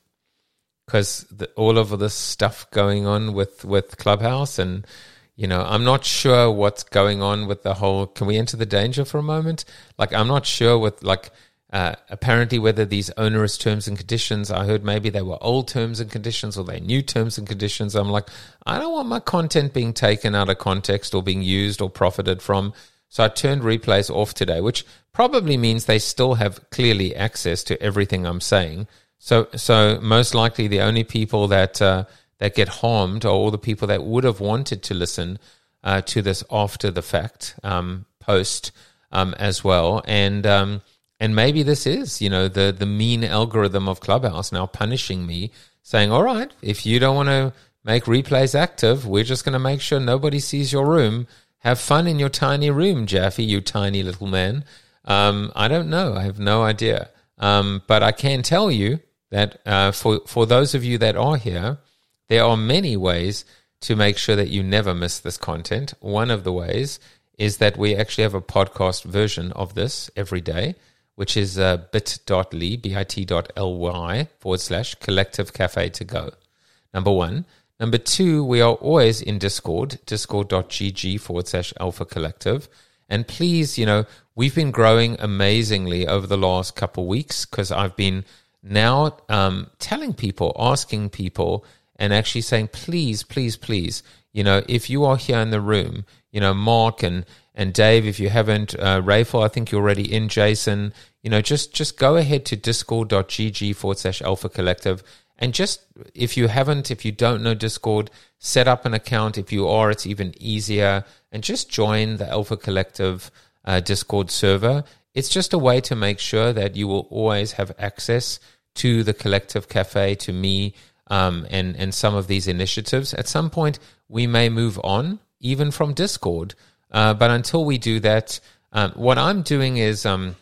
because all of this stuff going on with, with Clubhouse and you know, I'm not sure what's going on with the whole. Can we enter the danger for a moment? Like, I'm not sure with like. Uh, apparently, whether these onerous terms and conditions, I heard maybe they were old terms and conditions or they new terms and conditions. I'm like, I don't want my content being taken out of context or being used or profited from. So I turned replays off today, which probably means they still have clearly access to everything I'm saying. So, so most likely the only people that uh, that get harmed are all the people that would have wanted to listen uh, to this after the fact um, post um, as well. And um, and maybe this is you know the the mean algorithm of Clubhouse now punishing me, saying, all right, if you don't want to make replays active, we're just going to make sure nobody sees your room. Have fun in your tiny room, Jaffe, you tiny little man. Um, I don't know. I have no idea. Um, but I can tell you that uh, for for those of you that are here, there are many ways to make sure that you never miss this content. One of the ways is that we actually have a podcast version of this every day, which is uh, bit.ly, bit.ly forward slash collective cafe to go. Number one. Number two, we are always in Discord, discord.gg forward slash alpha collective. And please, you know, we've been growing amazingly over the last couple weeks because I've been now um, telling people, asking people, and actually saying, please, please, please, you know, if you are here in the room, you know, Mark and and Dave, if you haven't, uh, Rayful, I think you're already in. Jason, you know, just just go ahead to discord.gg forward slash Alpha Collective, and just if you haven't, if you don't know Discord, set up an account. If you are, it's even easier, and just join the Alpha Collective uh, Discord server. It's just a way to make sure that you will always have access to the Collective Cafe, to me, um, and and some of these initiatives. At some point, we may move on even from Discord, uh, but until we do that, um, what I'm doing is um,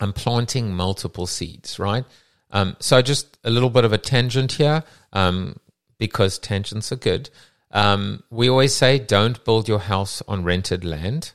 I'm planting multiple seeds, right? Um, so just a little bit of a tangent here, um, because tangents are good. Um, we always say don't build your house on rented land.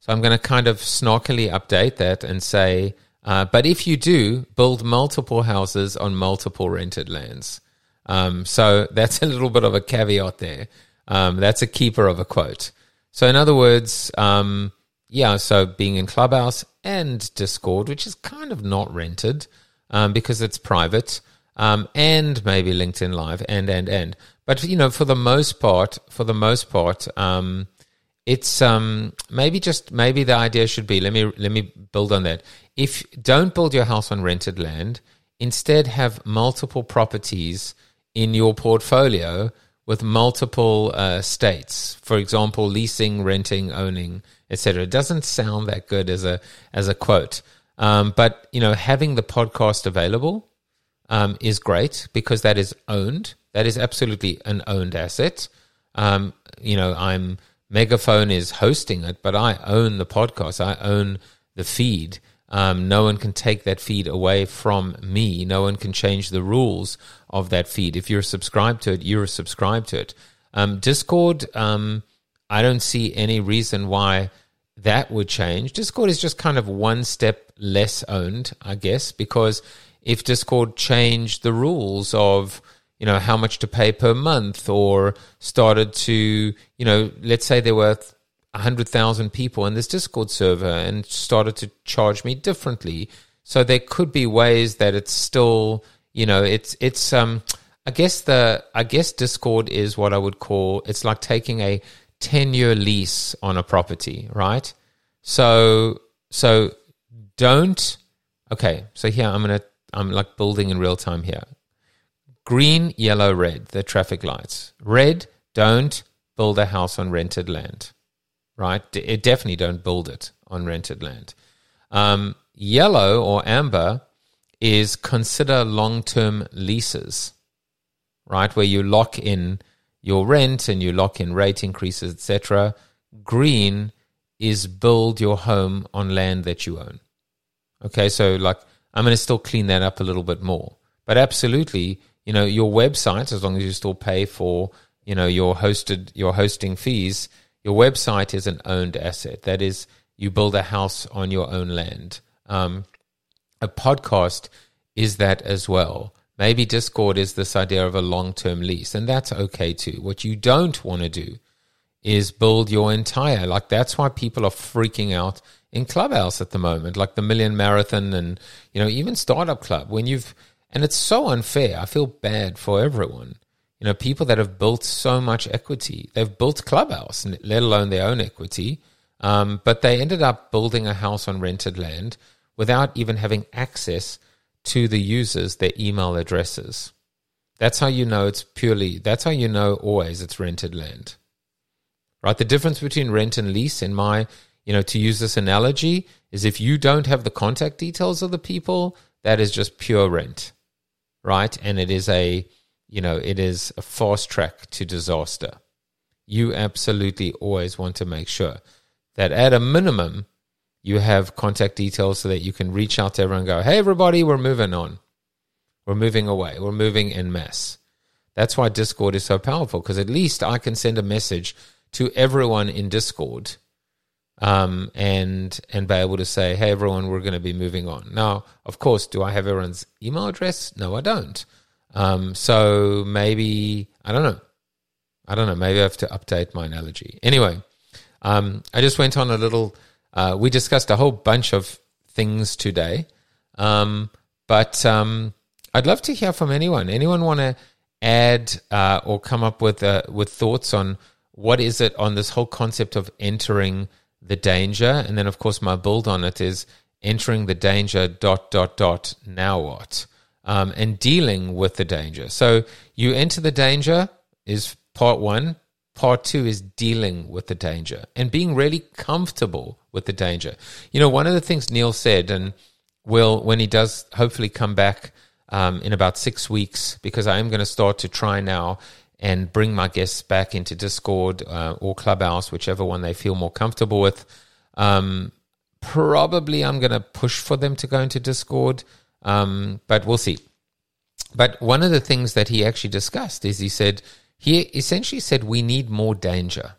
So I'm going to kind of snarkily update that and say, uh, but if you do, build multiple houses on multiple rented lands. Um, so that's a little bit of a caveat there. Um, that's a keeper of a quote. So in other words, um, yeah, so being in Clubhouse and Discord, which is kind of not rented um, because it's private, um, and maybe LinkedIn Live, and and and. But you know, for the most part, for the most part, um, it's um, maybe just maybe the idea should be let me let me build on that. If don't build your house on rented land, instead have multiple properties in your portfolio with multiple uh, states. For example, leasing, renting, owning, etc. It doesn't sound that good as a as a quote, um, but you know, having the podcast available um, is great because that is owned. That is absolutely an owned asset. Um, you know, I'm Megaphone is hosting it, but I own the podcast. I own the feed. Um, no one can take that feed away from me. No one can change the rules of that feed. If you're subscribed to it, you're subscribed to it. Um, Discord, um, I don't see any reason why that would change. Discord is just kind of one step less owned, I guess, because if Discord changed the rules of you know how much to pay per month or started to you know let's say there were 100,000 people in this Discord server and started to charge me differently. So there could be ways that it's still, you know, it's it's um I guess the I guess Discord is what I would call it's like taking a 10-year lease on a property, right? So so don't okay, so here I'm going to I'm like building in real time here. Green, yellow, red, the traffic lights. Red, don't build a house on rented land right? It definitely don't build it on rented land. Um, yellow or amber is consider long term leases, right? Where you lock in your rent and you lock in rate increases, etc. Green is build your home on land that you own. Okay, so like I'm going to still clean that up a little bit more, but absolutely, you know, your website, as long as you still pay for, you know, your hosted your hosting fees, your website is an owned asset. That is, you build a house on your own land. Um, a podcast is that as well. Maybe Discord is this idea of a long term lease, and that's okay too. What you don't want to do is build your entire, like, that's why people are freaking out in Clubhouse at the moment, like the Million Marathon and, you know, even Startup Club. When you've, and it's so unfair. I feel bad for everyone you know, people that have built so much equity, they've built Clubhouse, let alone their own equity, um, but they ended up building a house on rented land without even having access to the users, their email addresses. That's how you know it's purely, that's how you know always it's rented land. Right? The difference between rent and lease, in my, you know, to use this analogy, is if you don't have the contact details of the people, that is just pure rent. Right? And it is a, you know, it is a fast track to disaster. You absolutely always want to make sure that at a minimum, you have contact details so that you can reach out to everyone and go, hey, everybody, we're moving on. We're moving away. We're moving in mass. That's why Discord is so powerful because at least I can send a message to everyone in Discord um, and and be able to say, hey, everyone, we're going to be moving on. Now, of course, do I have everyone's email address? No, I don't. Um, so maybe I don't know. I don't know. Maybe I have to update my analogy. Anyway, um, I just went on a little. Uh, we discussed a whole bunch of things today, um, but um, I'd love to hear from anyone. Anyone want to add uh, or come up with uh, with thoughts on what is it on this whole concept of entering the danger, and then of course my build on it is entering the danger. Dot dot dot. Now what? Um, and dealing with the danger. So you enter the danger is part one. Part two is dealing with the danger and being really comfortable with the danger. You know, one of the things Neil said, and will when he does hopefully come back um, in about six weeks, because I am going to start to try now and bring my guests back into Discord uh, or Clubhouse, whichever one they feel more comfortable with. Um, probably I'm going to push for them to go into Discord, um, but we'll see. But one of the things that he actually discussed is he said, he essentially said we need more danger.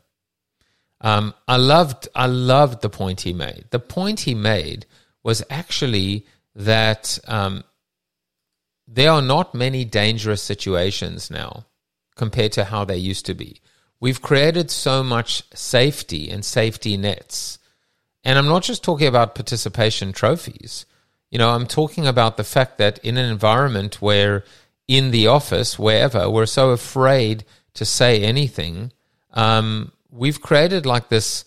Um, I loved I loved the point he made. The point he made was actually that um, there are not many dangerous situations now compared to how they used to be. We've created so much safety and safety nets. And I'm not just talking about participation trophies. You know, I'm talking about the fact that in an environment where in the office, wherever, we're so afraid to say anything. Um, we've created like this,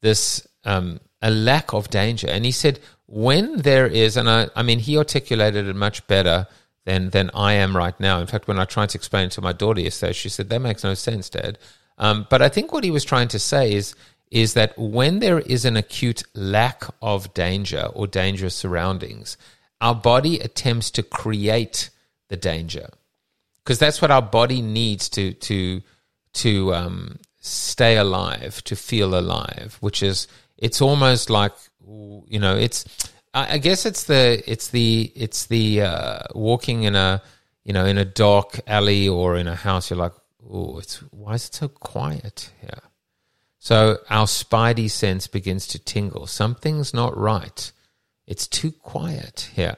this um, a lack of danger. And he said, when there is, and I, I mean, he articulated it much better than than I am right now. In fact, when I tried to explain it to my daughter yesterday, she said that makes no sense, Dad. Um, but I think what he was trying to say is is that when there is an acute lack of danger or dangerous surroundings, our body attempts to create the danger because that's what our body needs to to to um, stay alive, to feel alive. Which is it's almost like you know it's I guess it's the it's the it's the uh, walking in a you know in a dark alley or in a house. You're like, oh, it's why is it so quiet here? So our spidey sense begins to tingle. Something's not right. It's too quiet here.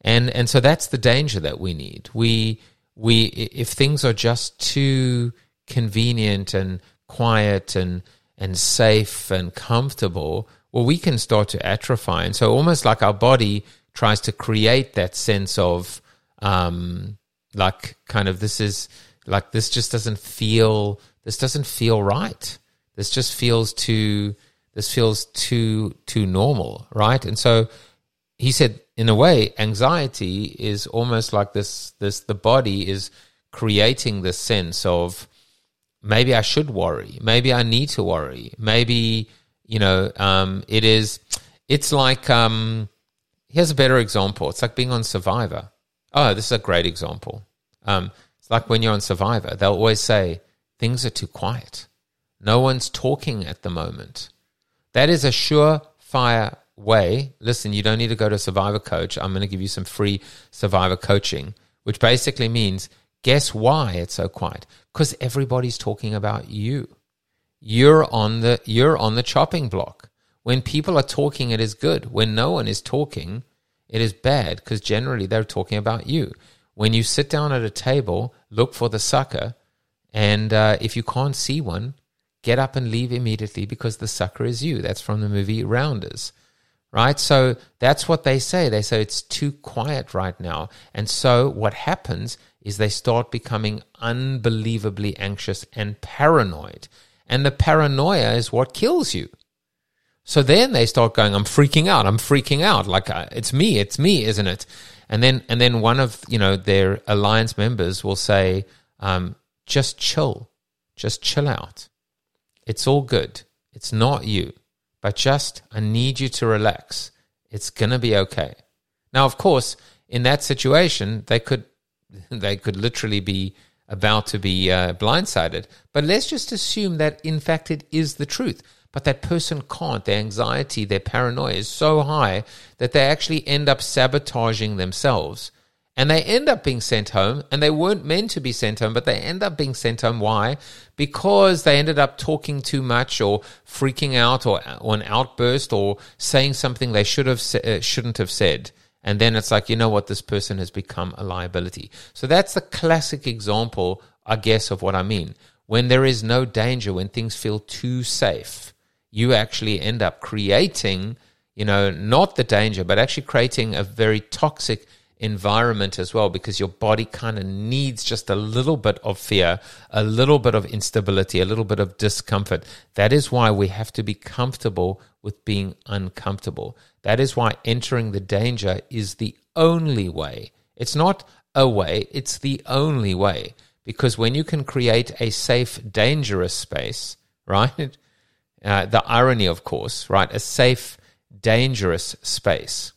And and so that's the danger that we need. We we if things are just too convenient and quiet and and safe and comfortable, well we can start to atrophy. And so almost like our body tries to create that sense of um like kind of this is like this just doesn't feel this doesn't feel right this just feels too this feels too too normal, right? And so he said in a way anxiety is almost like this this the body is creating this sense of maybe I should worry, maybe I need to worry, maybe you know um, it is it's like um, here's a better example. It's like being on Survivor. Oh, this is a great example. Um, it's like when you're on Survivor, they'll always say things are too quiet. No one's talking at the moment. That is a surefire way. Listen, you don't need to go to Survivor Coach. I'm going to give you some free Survivor coaching, which basically means guess why it's so quiet? Because everybody's talking about you. You're on the you're on the chopping block. When people are talking, it is good. When no one is talking, it is bad because generally they're talking about you. When you sit down at a table, look for the sucker, and uh, if you can't see one, get up and leave immediately because the sucker is you. That's from the movie Rounders, right? So that's what they say. They say it's too quiet right now. And so what happens is they start becoming unbelievably anxious and paranoid. And the paranoia is what kills you. So then they start going, I'm freaking out. I'm freaking out. Like uh, it's me. It's me, isn't it? And then, and then one of, you know, their alliance members will say, um, just chill, just chill out. It's all good. It's not you. But just, I need you to relax. It's going to be okay. Now, of course, in that situation, they could they could literally be about to be uh, blindsided. But let's just assume that in fact it is the truth. But that person can't. Their anxiety, their paranoia is so high that they actually end up sabotaging themselves and they end up being sent home, and they weren't meant to be sent home, but they end up being sent home. Why? Because they ended up talking too much, or freaking out, or, or an outburst, or saying something they should have uh, shouldn't have said. And then it's like, you know what, this person has become a liability. So that's the classic example, I guess, of what I mean. When there is no danger, when things feel too safe, you actually end up creating, you know, not the danger, but actually creating a very toxic environment as well because your body kind of needs just a little bit of fear, a little bit of instability, a little bit of discomfort. That is why we have to be comfortable with being uncomfortable. That is why entering the danger is the only way. It's not a way, it's the only way. Because when you can create a safe, dangerous space, right? Uh, the irony, of course, right? A safe, dangerous space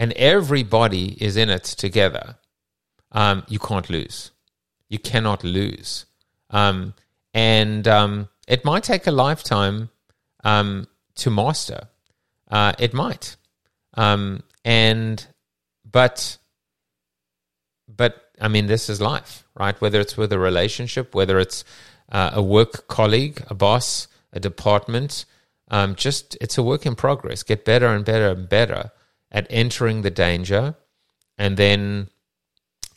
and everybody is in it together, um, you can't lose. You cannot lose. Um, and um, it might take a lifetime um, to master. Uh, it might. Um, and, but, but, I mean, this is life, right? Whether it's with a relationship, whether it's uh, a work colleague, a boss, a department, um, just it's a work in progress. Get better and better and better at entering the danger and then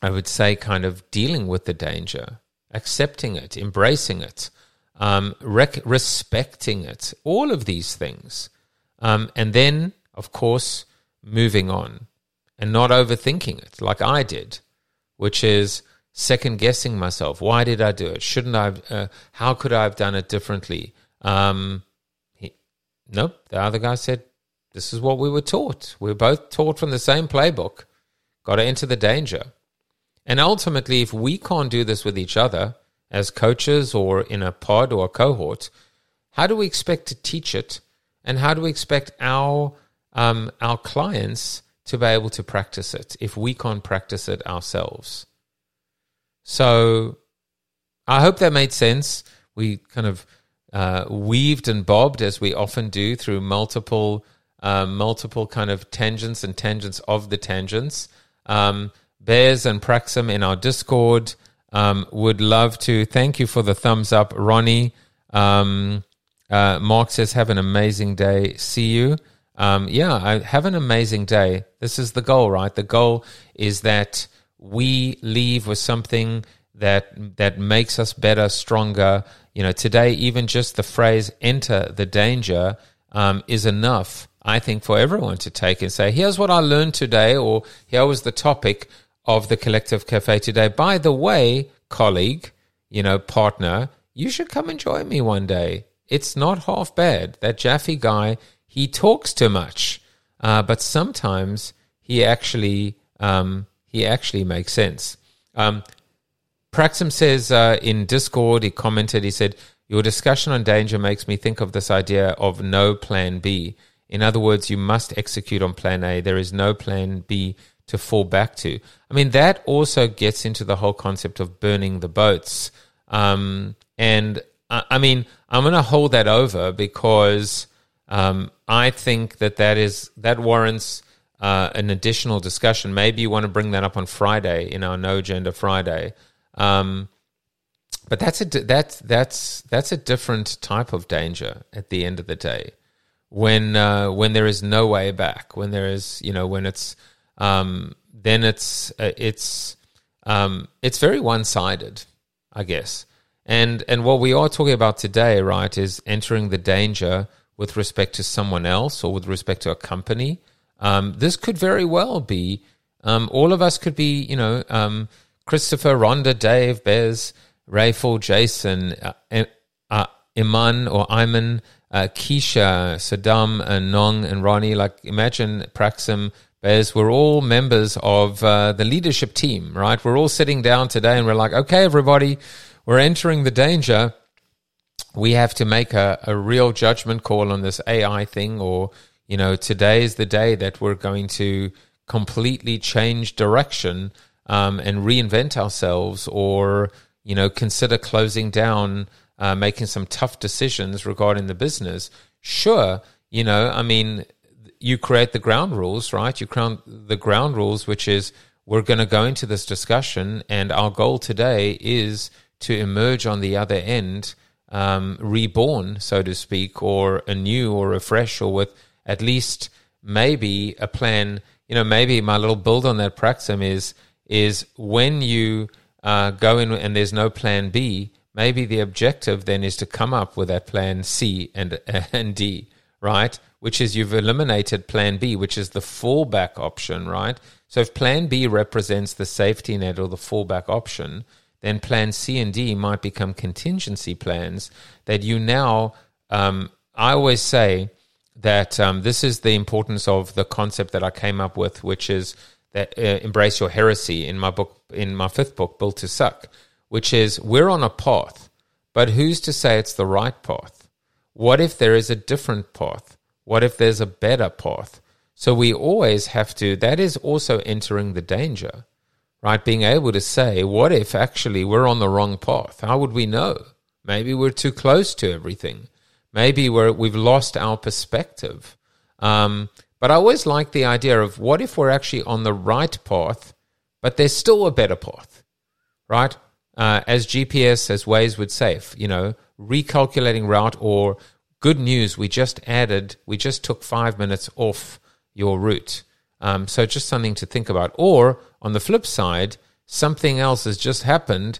I would say kind of dealing with the danger, accepting it, embracing it, um, rec- respecting it, all of these things. Um, and then, of course, moving on and not overthinking it like I did, which is second guessing myself. Why did I do it? Shouldn't I? Uh, how could I have done it differently? Um, he, nope. The other guy said, this is what we were taught. We were both taught from the same playbook. Got to enter the danger. And ultimately, if we can't do this with each other as coaches or in a pod or a cohort, how do we expect to teach it? And how do we expect our um, our clients to be able to practice it if we can't practice it ourselves? So, I hope that made sense. We kind of uh, weaved and bobbed as we often do through multiple um, multiple kind of tangents and tangents of the tangents. Um, Bears and Praxim in our Discord um, would love to. Thank you for the thumbs up, Ronnie. Um, uh, Mark says, "Have an amazing day. See you." Um, yeah, I have an amazing day. This is the goal, right? The goal is that we leave with something that that makes us better, stronger. You know, today even just the phrase "enter the danger" um, is enough I think, for everyone to take and say, here's what I learned today, or here was the topic of the Collective Cafe today. By the way, colleague, you know, partner, you should come and join me one day. It's not half bad. That Jaffe guy, he talks too much, uh, but sometimes he actually um, he actually makes sense. Um, Praxim says uh, in Discord, he commented, he said, Your discussion on danger makes me think of this idea of no plan B. In other words, you must execute on plan A. There is no plan B to fall back to. I mean, that also gets into the whole concept of burning the boats. Um, and I, I, mean, I'm going to hold that over because um, I think that that is that warrants uh, an additional discussion. Maybe you want to bring that up on Friday in our No Agenda Friday. Um, but that's a that's that's that's a different type of danger at the end of the day when uh, when there is no way back, when there is you know when it's um, then it's uh, it's um, it's very one sided, I guess. And and what we are talking about today, right, is entering the danger with respect to someone else or with respect to a company. Um, this could very well be um, all of us could be, you know, um, Christopher, Rhonda, Dave, Bez, Rayful, Jason, uh, uh, Iman or Iman, uh, Keisha, Saddam, and Nong and Ronnie. Like, imagine Praxim, Bez, we're all members of uh, the leadership team, right? We're all sitting down today and we're like, okay, everybody, we're entering the danger. We have to make a, a real judgment call on this AI thing, or, you know, today is the day that we're going to completely change direction um, and reinvent ourselves, or, you know, consider closing down uh, making some tough decisions regarding the business, sure, you know, I mean, you create the ground rules, right? You create the ground rules, which is we're going to go into this discussion, and our goal today is to emerge on the other end, um, reborn, so to speak, or anew or afresh, or with at least maybe a plan. You know, maybe my little build on that praxim is is when you uh, go in and there's no plan B, maybe the objective then is to come up with that plan C and and D, right? Which is you've eliminated plan B, which is the fallback option, right? So if plan B represents the safety net or the fallback option, then plan C and D might become contingency plans that you now, um, I always say that um, this is the importance of the concept that I came up with, which is that uh, embrace your heresy in my book, in my fifth book, Built to Suck, which is we're on a path, but who's to say it's the right path? What if there is a different path? What if there's a better path? So we always have to, that is also entering the danger, right? Being able to say, what if actually we're on the wrong path? How would we know? Maybe we're too close to everything. Maybe we're, we've lost our perspective. Um, but I always like the idea of what if we're actually on the right path, but there's still a better path, right? Uh, as GPS, as Waze would say, you know, recalculating route or good news, we just added, we just took five minutes off your route. Um, so just something to think about. Or on the flip side, something else has just happened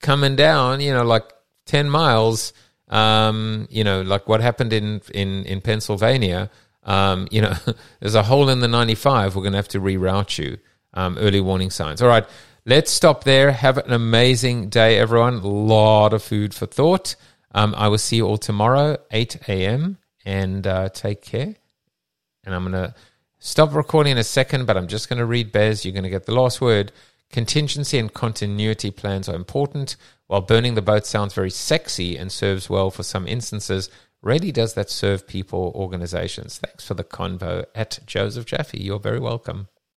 coming down, you know, like 10 miles, um, you know, like what happened in, in, in Pennsylvania. Um, you know, there's a hole in the 95. We're going to have to reroute you. Um, early warning signs. All right, let's stop there. Have an amazing day, everyone. A lot of food for thought. Um, I will see you all tomorrow, 8 a.m., and uh, take care. And I'm going to stop recording in a second, but I'm just going to read Bez. You're going to get the last word. Contingency and continuity plans are important. While burning the boat sounds very sexy and serves well for some instances, rarely does that serve people organizations. Thanks for the convo at Joseph Jaffe. You're very welcome.